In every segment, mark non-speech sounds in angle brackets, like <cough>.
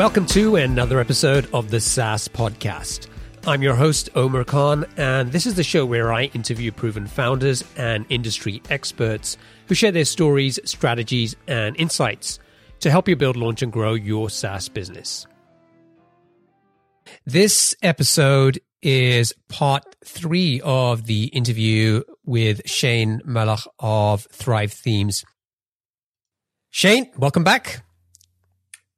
Welcome to another episode of the SaaS Podcast. I'm your host, Omer Khan, and this is the show where I interview proven founders and industry experts who share their stories, strategies, and insights to help you build, launch, and grow your SaaS business. This episode is part three of the interview with Shane Malach of Thrive Themes. Shane, welcome back.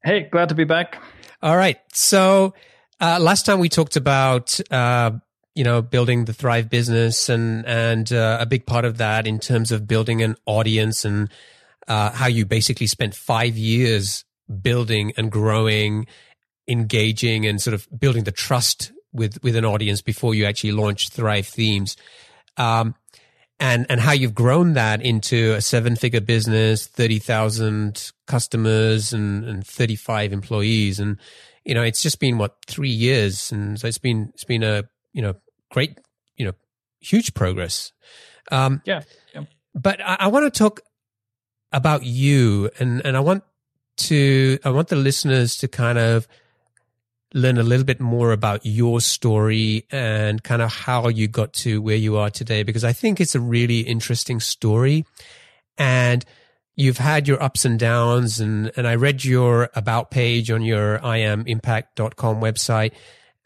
Hey, glad to be back. All right. So uh, last time we talked about uh, you know building the Thrive business and and uh, a big part of that in terms of building an audience and uh, how you basically spent five years building and growing, engaging, and sort of building the trust with with an audience before you actually launched Thrive Themes. Um, and and how you've grown that into a seven figure business, thirty thousand customers, and and thirty five employees, and you know it's just been what three years, and so it's been it's been a you know great you know huge progress. Um, yeah, yeah. But I, I want to talk about you, and and I want to I want the listeners to kind of learn a little bit more about your story and kind of how you got to where you are today, because I think it's a really interesting story. And you've had your ups and downs and, and I read your about page on your imimpact.com website.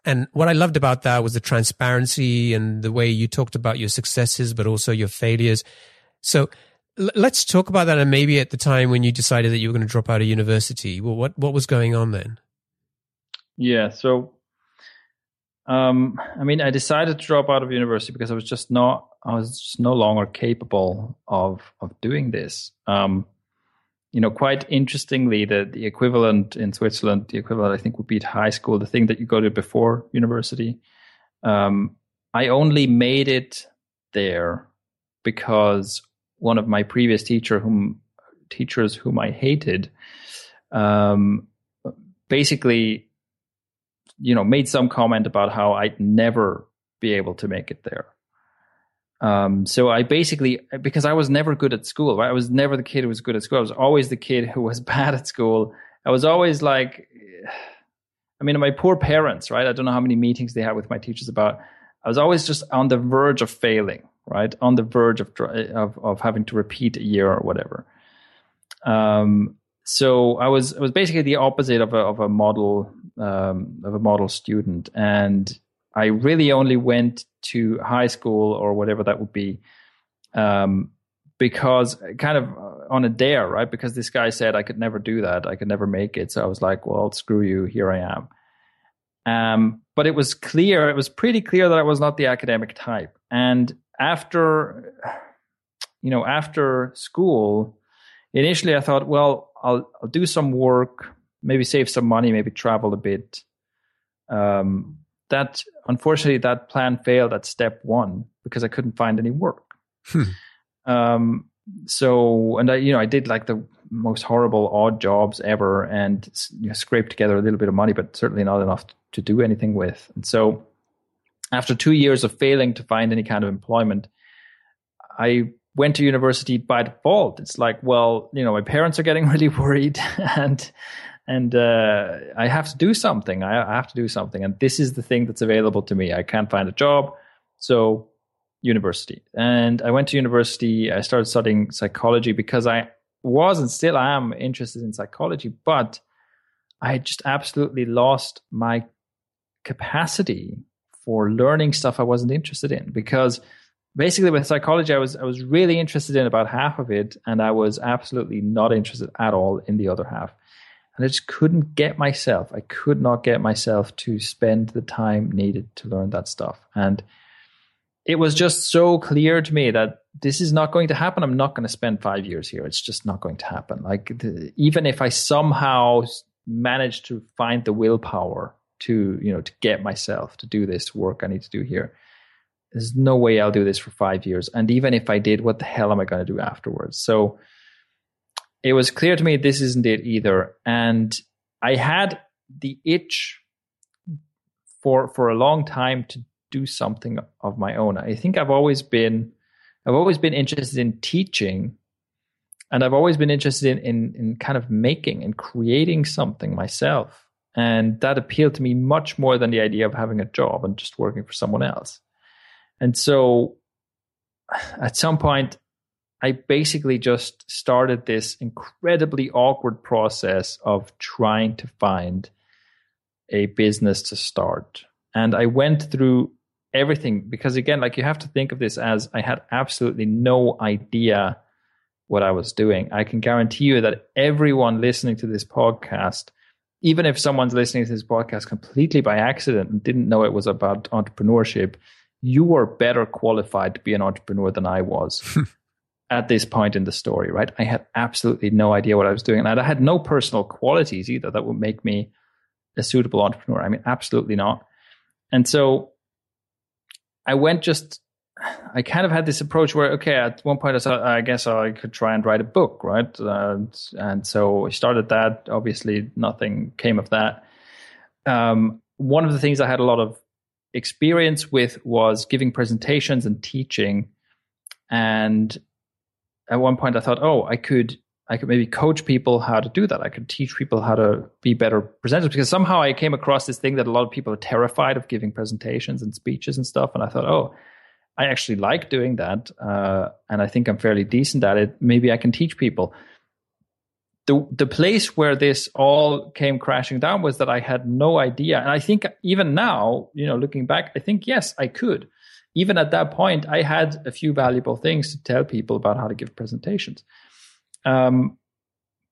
And what I loved about that was the transparency and the way you talked about your successes, but also your failures. So let's talk about that. And maybe at the time when you decided that you were going to drop out of university, well, what, what was going on then? Yeah. So, um, I mean, I decided to drop out of university because I was just not, I was just no longer capable of of doing this. Um, you know, quite interestingly, the the equivalent in Switzerland, the equivalent I think would be at high school, the thing that you go to before university. Um, I only made it there because one of my previous teacher whom teachers whom I hated um, basically you know, made some comment about how I'd never be able to make it there. Um, so I basically, because I was never good at school, right? I was never the kid who was good at school. I was always the kid who was <laughs> bad at school. I was always like, I mean, my poor parents, right? I don't know how many meetings they had with my teachers about. I was always just on the verge of failing, right? On the verge of of, of having to repeat a year or whatever. Um, so I was I was basically the opposite of a of a model um, of a model student, and I really only went to high school or whatever that would be, um, because kind of on a dare, right? Because this guy said I could never do that, I could never make it. So I was like, well, screw you, here I am. Um, but it was clear, it was pretty clear that I was not the academic type, and after, you know, after school, initially I thought, well, I'll, I'll do some work, maybe save some money, maybe travel a bit. Um, that unfortunately that plan failed at step one because I couldn't find any work. Hmm. Um, so and I you know I did like the most horrible odd jobs ever and you know, scraped together a little bit of money, but certainly not enough to do anything with. And so after two years of failing to find any kind of employment, I went to university by default. It's like, well, you know, my parents are getting <laughs> really worried, and and uh, I have to do something. I, I have to do something, and this is the thing that's available to me. I can't find a job, so university. And I went to university. I started studying psychology because I was and still am interested in psychology, but I just absolutely lost my capacity for learning stuff I wasn't interested in because basically with psychology i was i was really interested in about half of it and i was absolutely not interested at all in the other half. And i just couldn't get myself i could not get myself to spend the time needed to learn that stuff. And it was just so clear to me that this is not going to happen. I'm not going to spend 5 years here. It's just not going to happen. Like the, even if i somehow manage to find the willpower to you know to get myself to do this work i need to do here there's no way I'll do this for five years. And even if I did, what the hell am I going to do afterwards? So it was clear to me this isn't it either. And I had the itch for for a long time to do something of my own. I think I've always been I've always been interested in teaching and I've always been interested in in, in kind of making and creating something myself. And that appealed to me much more than the idea of having a job and just working for someone else. And so at some point, I basically just started this incredibly awkward process of trying to find a business to start. And I went through everything because, again, like you have to think of this as I had absolutely no idea what I was doing. I can guarantee you that everyone listening to this podcast even if someone's listening to this podcast completely by accident and didn't know it was about entrepreneurship, you were better qualified to be an entrepreneur than I was <laughs> at this point in the story, right? I had absolutely no idea what I was doing. And I had no personal qualities either that would make me a suitable entrepreneur. I mean, absolutely not. And so I went just I kind of had this approach where, okay, at one point I thought, I guess I could try and write a book, right? Uh, and so I started that. Obviously, nothing came of that. Um, one of the things I had a lot of experience with was giving presentations and teaching. And at one point I thought, oh, I could I could maybe coach people how to do that. I could teach people how to be better presenters because somehow I came across this thing that a lot of people are terrified of giving presentations and speeches and stuff. And I thought, oh, I actually like doing that, uh, and I think I'm fairly decent at it. Maybe I can teach people. The the place where this all came crashing down was that I had no idea, and I think even now, you know, looking back, I think yes, I could. Even at that point, I had a few valuable things to tell people about how to give presentations, um,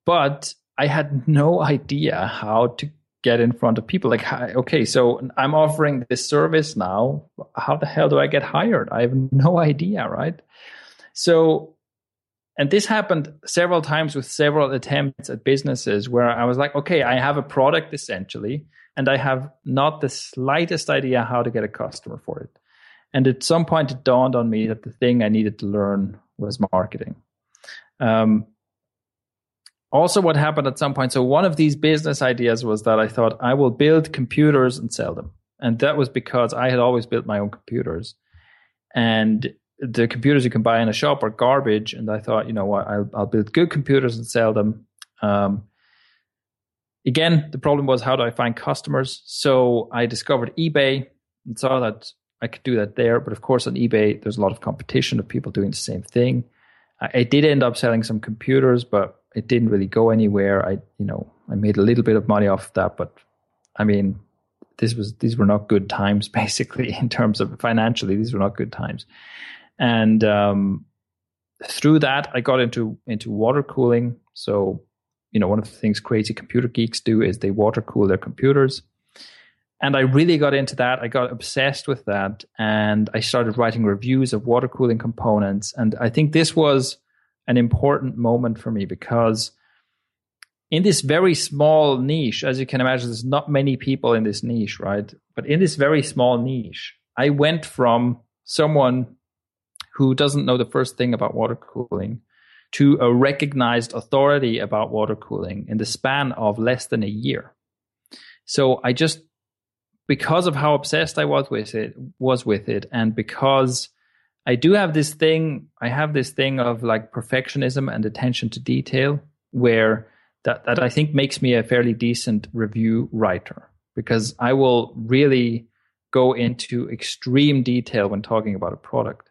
but I had no <laughs> idea how to get in front of people. Like okay so i'm offering this service now. How the hell do i get hired? I have no <laughs> idea right? So and this happened several times with several attempts at businesses where i was like okay i have a product essentially and i have not the slightest idea how to get a customer for it. And at some point it dawned on me that the thing i needed to learn was marketing. Um, also what happened at some point so one of these business ideas was that i thought i will build computers and sell them. And that was because i had always built my own computers. And the computers you can buy in a shop are garbage and i thought you know what i'll, I'll build good computers and sell them um, again the problem was how do i find customers so i discovered ebay and saw that i could do that there but of course on ebay there's a lot of competition of people doing the same thing i did end up selling some computers but it didn't really go anywhere. I, you know, I made a little bit of money off that, but I mean, this was these were not good times <laughs> basically in terms of financially. These were not good times, and um, through that, I got into into water cooling. So, you know, one of the things crazy computer geeks do is they water cool their computers. And I really got into that. I got obsessed with that. And I started writing reviews of water cooling components. And I think this was an important moment for me because in this very small niche, as you can imagine, there's not many people in this niche, right? But in this very small niche, I went from someone who doesn't know the first thing about water cooling to a recognized authority about water cooling in the span of less than a year. So I just because of how obsessed I was with it was with it and because I do have this thing. I have this thing of like perfectionism and attention to detail, where that that I think makes me a fairly decent review writer because I will really go into extreme detail when talking about a product.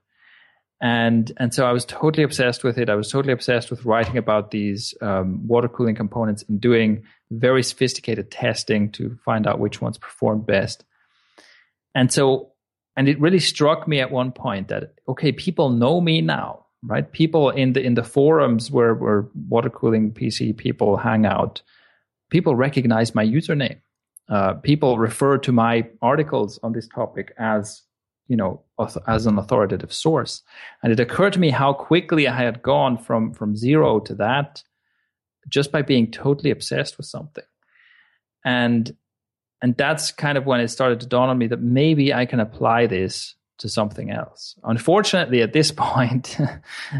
And and so I was totally obsessed with it. I was totally obsessed with writing about these um, water cooling components and doing very sophisticated testing to find out which ones perform best. And so and it really struck me at one point that okay people know me now right people in the in the forums where where water cooling pc people hang out people recognize my username uh, people refer to my articles on this topic as you know as an authoritative source and it occurred to me how quickly i had gone from from zero to that just by being totally obsessed with something and and that's kind of when it started to dawn on me that maybe I can apply this to something else. Unfortunately, at this <laughs> point,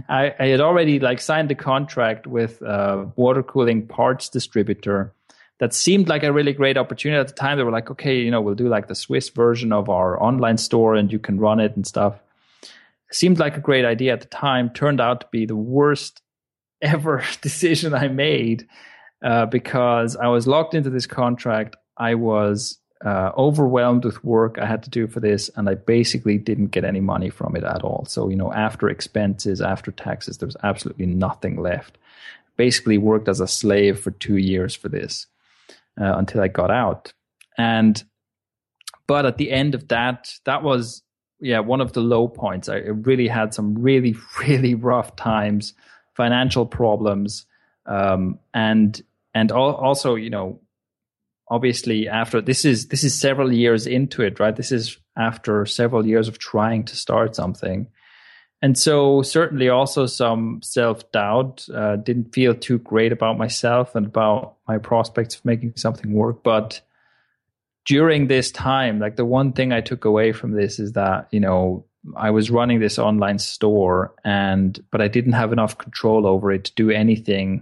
I, I, had already like signed a contract with a water cooling parts distributor that seemed like a really great opportunity at the time. They were like, okay, you know, we'll do like the Swiss version of our online store and you can run it and stuff. seemed like a great idea at the time. Turned out to be the worst <laughs> ever <laughs> decision I made uh, because I was locked into this contract I was uh, overwhelmed with work I had to do for this, and I basically didn't get any money from it at all. So, you know, after expenses, after taxes, there was absolutely nothing left. Basically, worked as a slave for two years for this uh, until I got out. And, but at the end of that, that was, yeah, one of the low points. I really had some really, <laughs> really rough times, financial problems, um, and, and also, you know, obviously after this is this is several years into it right this is after several years of trying to start something and so certainly also some self-doubt uh, didn't feel too great about myself and about my prospects of making something work but during this time like the one thing i took away from this is that you know i was running this online store and but i didn't have enough control over it to do anything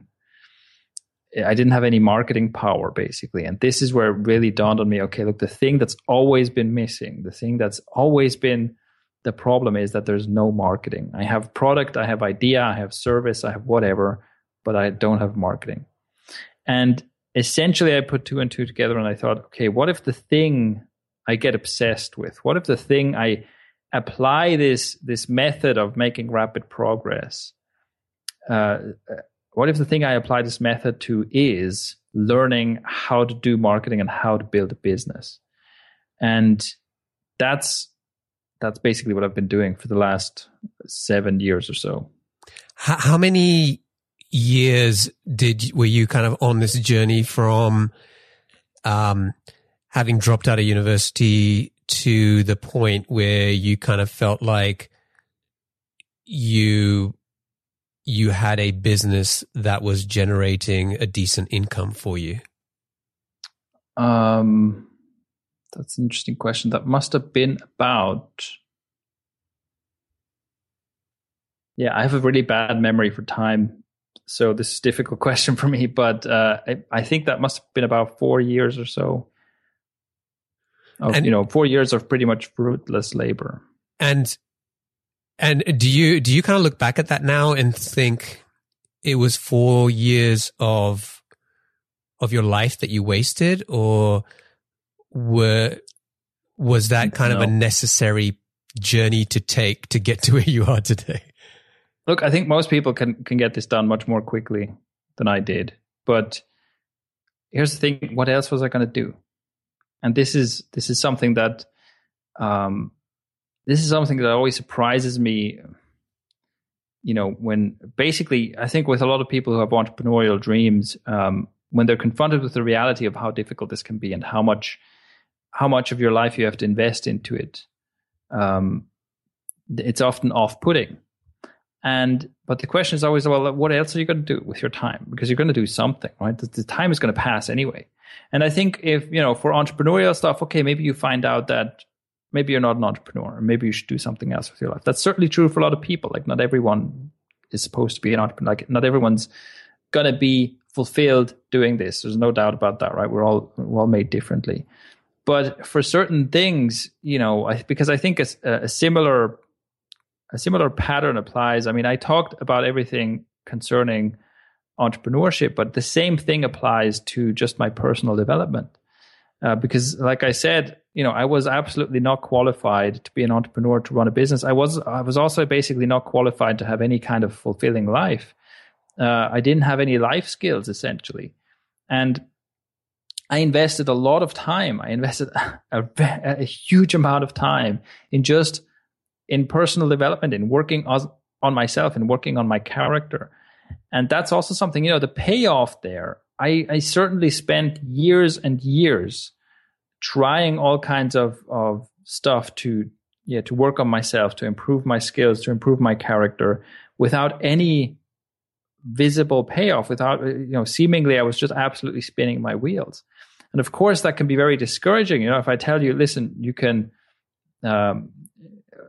I didn't have any marketing power basically. And this is where it really dawned on me okay, look, the thing that's always been missing, the thing that's always been the problem is that there's no marketing. I have product, I have idea, I have service, I have whatever, but I don't have marketing. And essentially, I put two and two together and I thought, okay, what if the thing I get obsessed with, what if the thing I apply this this method of making rapid progress uh, what if the thing I apply this method to is learning how to do marketing and how to build a business? And that's that's basically what I've been doing for the last seven years or so. How, how many years did were you kind of on this journey from um, having dropped out of university to the point where you kind of felt like you you had a business that was generating a decent income for you? Um, that's an interesting question. That must have been about. Yeah, I have a really bad memory for time, so this is a difficult <laughs> question for me. But uh, I, I, think that must have been about four years or so. Of, and, you know, four years of pretty much fruitless labor. And and do you do you kind of look back at that now and think it was four years of of your life that you wasted, or were was that kind no. of a necessary journey to take to get to where you are today? Look, I think most people can can get this done much more quickly than I did. But here's the thing: what else was I going to do? And this is this is something that um, this is something that always surprises me you know when basically i think with a lot of people who have entrepreneurial dreams um, when they're confronted with the reality of how difficult this can be and how much how much of your life you have to invest into it um, it's often off-putting. And but the question is always well what else are you going to do with your time? Because you're going to do something right? The, the time is going to pass anyway. And i think if you know for entrepreneurial stuff okay maybe you find out that maybe you're not an entrepreneur or maybe you should do something else with your life. That's certainly true for a lot of people. Like not everyone is supposed to be an entrepreneur like not everyone's gonna be fulfilled doing this. There's no doubt about that right? We're all we're all made differently but for certain things you know I, because i think a, a similar a similar pattern applies i mean i talked about everything concerning entrepreneurship but the same thing applies to just my personal development uh, because like i said you know, I was absolutely not qualified to be an entrepreneur to run a business. I was I was also basically not qualified to have any kind of fulfilling life. Uh, I didn't have any life skills essentially, and I invested a lot of time. I invested <laughs> a, a huge amount of time in just in personal development, in working on myself, and working on my character. And that's also something you know the payoff there. I, I certainly spent years and years trying all kinds of, of stuff to yeah to work on myself to improve my skills to improve my character without any visible payoff without you know seemingly i was just absolutely spinning my wheels and of course that can be very discouraging you know if i tell you listen you can um,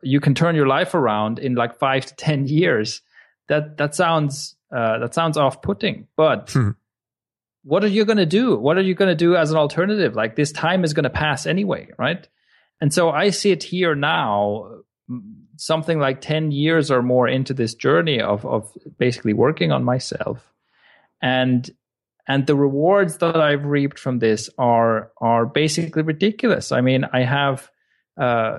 you can turn your life around in like five to ten years that that sounds uh, that sounds off-putting but hmm what are you going to do? What are you going to do as an alternative? Like this time is going to pass anyway, right? And so I sit here now, something like 10 years or more into this journey of, of basically working on myself. And and the rewards that I've reaped from this are are basically ridiculous. I mean, I have uh,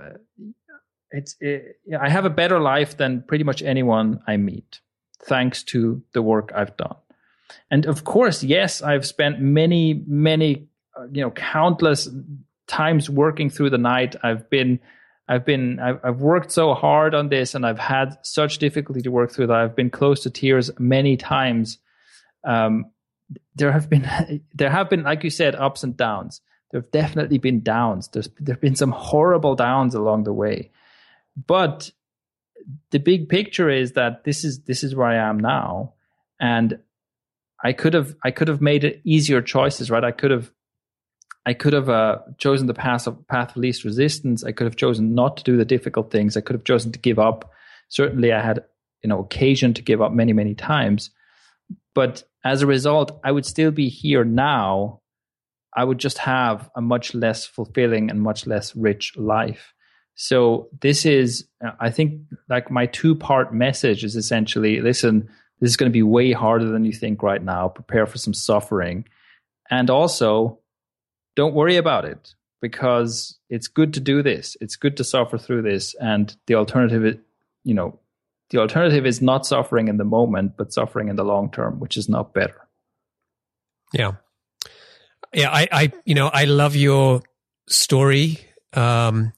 it's it, I have a better life than pretty much anyone I meet, thanks to the work I've done. And of course, yes, I've spent many, many, uh, you know, countless times working through the night. I've been I've been I've, I've, worked so hard on this and I've had such difficulty to work through that I've been close to tears many times. Um, there have been <laughs> there have been like you said ups and downs. There have definitely been downs. There's there've been some horrible downs along the way, but the big picture is that this is this is where I am now, and I could have I could have made easier choices. Right, I could have I could have uh, chosen the path of path of least resistance. I could have chosen not to do the difficult things. I could have chosen to give up. Certainly, I had you know occasion to give up many many times, but as a result, I would still be here now. I would just have a much less fulfilling and much less rich life. So this is, I think, like my two part message is essentially: listen, this is going to be way harder than you think right now. Prepare for some suffering, and also don't worry about it because it's good to do this. It's good to suffer through this. And the alternative, you know, the alternative is not suffering in the moment, but suffering in the long term, which is not better. Yeah. Yeah. I, I, you know, I love your story. Um,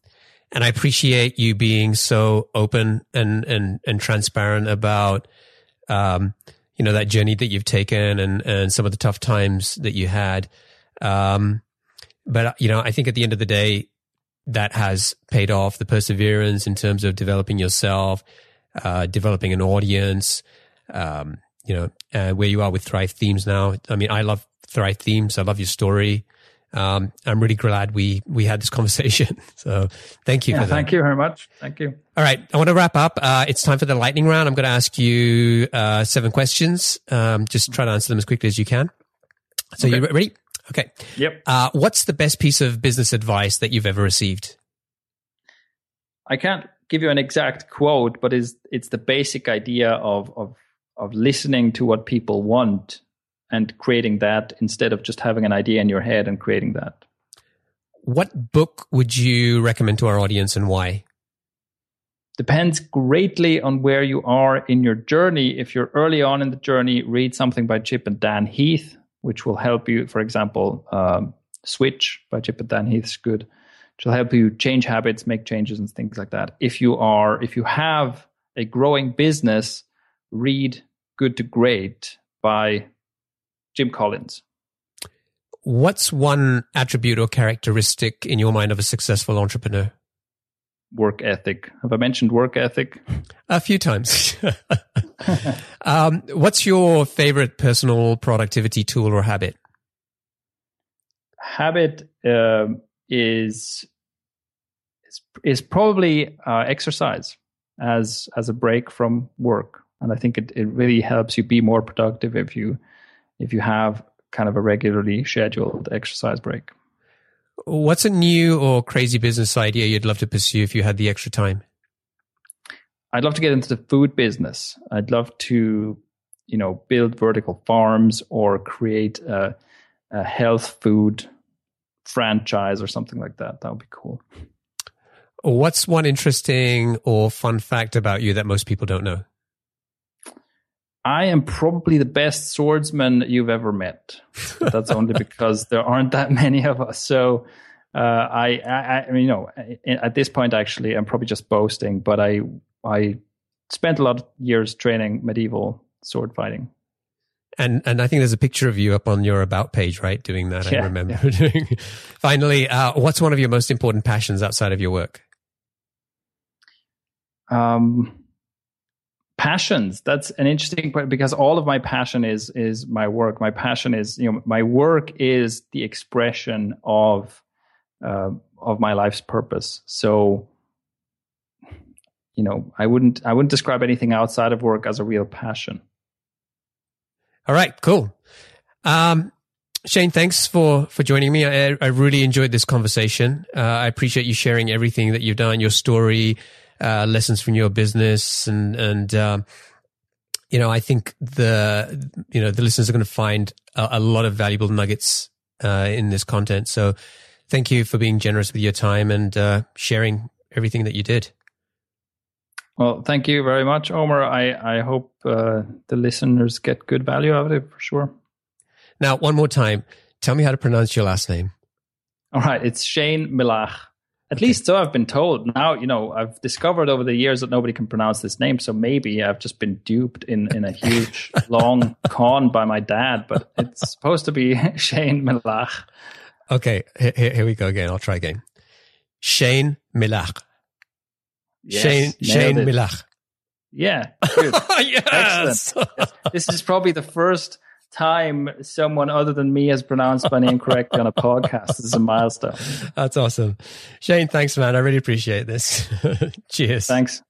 and I appreciate you being so open and, and, and transparent about, um, you know, that journey that you've taken and, and some of the tough times that you had. Um, but, you know, I think at the end of the day, that has paid off the perseverance in terms of developing yourself, uh, developing an audience, um, you know, uh, where you are with Thrive Themes now. I mean, I love Thrive Themes. I love your story. Um, I'm really glad we we had this <laughs> conversation. So thank you yeah, for that. Thank you very much. Thank you. All right, I want to wrap up. Uh, it's time for the lightning round. I'm going to ask you uh, seven questions. Um, just try to answer them as quickly as you can. So okay. you ready? Okay. Yep. Uh, what's the best piece of business advice that you've ever received? I can't give you an exact quote, but is it's the basic idea of of of listening to what people want and creating that instead of just having an idea in your head and creating that. What book would you recommend to our audience and why? Depends greatly on where you are in your journey. If you're early on in the journey, read something by Chip and Dan Heath which will help you, for example, um, Switch by Chip and Dan Heath is good, will help you change habits, make changes, and things like that. If you are, if you have a growing business, read Good to Great by Jim Collins. What's one attribute or characteristic in your mind of a successful entrepreneur? work ethic. Have I mentioned work ethic? <laughs> A few times. <laughs> um, what's your favorite personal productivity tool or habit? Habit uh, is is is probably uh, exercise as as a break from work, and I think it, it really helps you be more productive if you if you have kind of a regularly scheduled exercise break. What's a new or crazy business idea you'd love to pursue if you had the extra time? I'd love to get into the food business. I'd love to, you know, build vertical farms or create a, a health food franchise or something like that. That would be cool. What's one interesting or fun fact about you that most people don't know? I am probably the best swordsman you've ever met. But that's only <laughs> because there aren't that many of us. So uh, I, I, I mean, you know, at this point, actually, I'm probably just boasting, but I, I spent a lot of years training medieval sword fighting. And and I think there's a picture of you up on your about page, right? Doing that, yeah, I remember yeah. <laughs> doing. Finally, uh, what's one of your most important passions outside of your work? Um, passions that's an interesting point because all of my passion is is my work my passion is you know my work is the expression of uh, of my life's purpose so you know i wouldn't i wouldn't describe anything outside of work as a real passion all right cool um Shane, thanks for for joining me. I, I really enjoyed this conversation. Uh, I appreciate you sharing everything that you've done, your story, uh, lessons from your business and and um, you know I think the you know the listeners are going to find a, a lot of valuable nuggets uh, in this content. So thank you for being generous with your time and uh, sharing everything that you did. Well, thank you very much, Omer. I, I hope uh, the listeners get good value out of it for sure. Now, one more time, tell me how to pronounce your last name. All right, it's Shane Melaugh. At okay. least so I've been told. Now, you know, I've discovered over the years that nobody can pronounce this name. So maybe I've just been duped in, in a huge, <laughs> long con by my dad, but it's supposed to be <laughs> Shane Melaugh. Okay, here, here we go again. I'll try again. Shane Melaugh. Yes, Shane Shane Milach, Yeah, good. yes. <laughs> Excellent. yes. <laughs> This is probably the first time someone other than me has pronounced my name correctly on a podcast. This is a milestone. That's awesome. Shane, thanks, man. I really appreciate this. <laughs> Cheers. Thanks.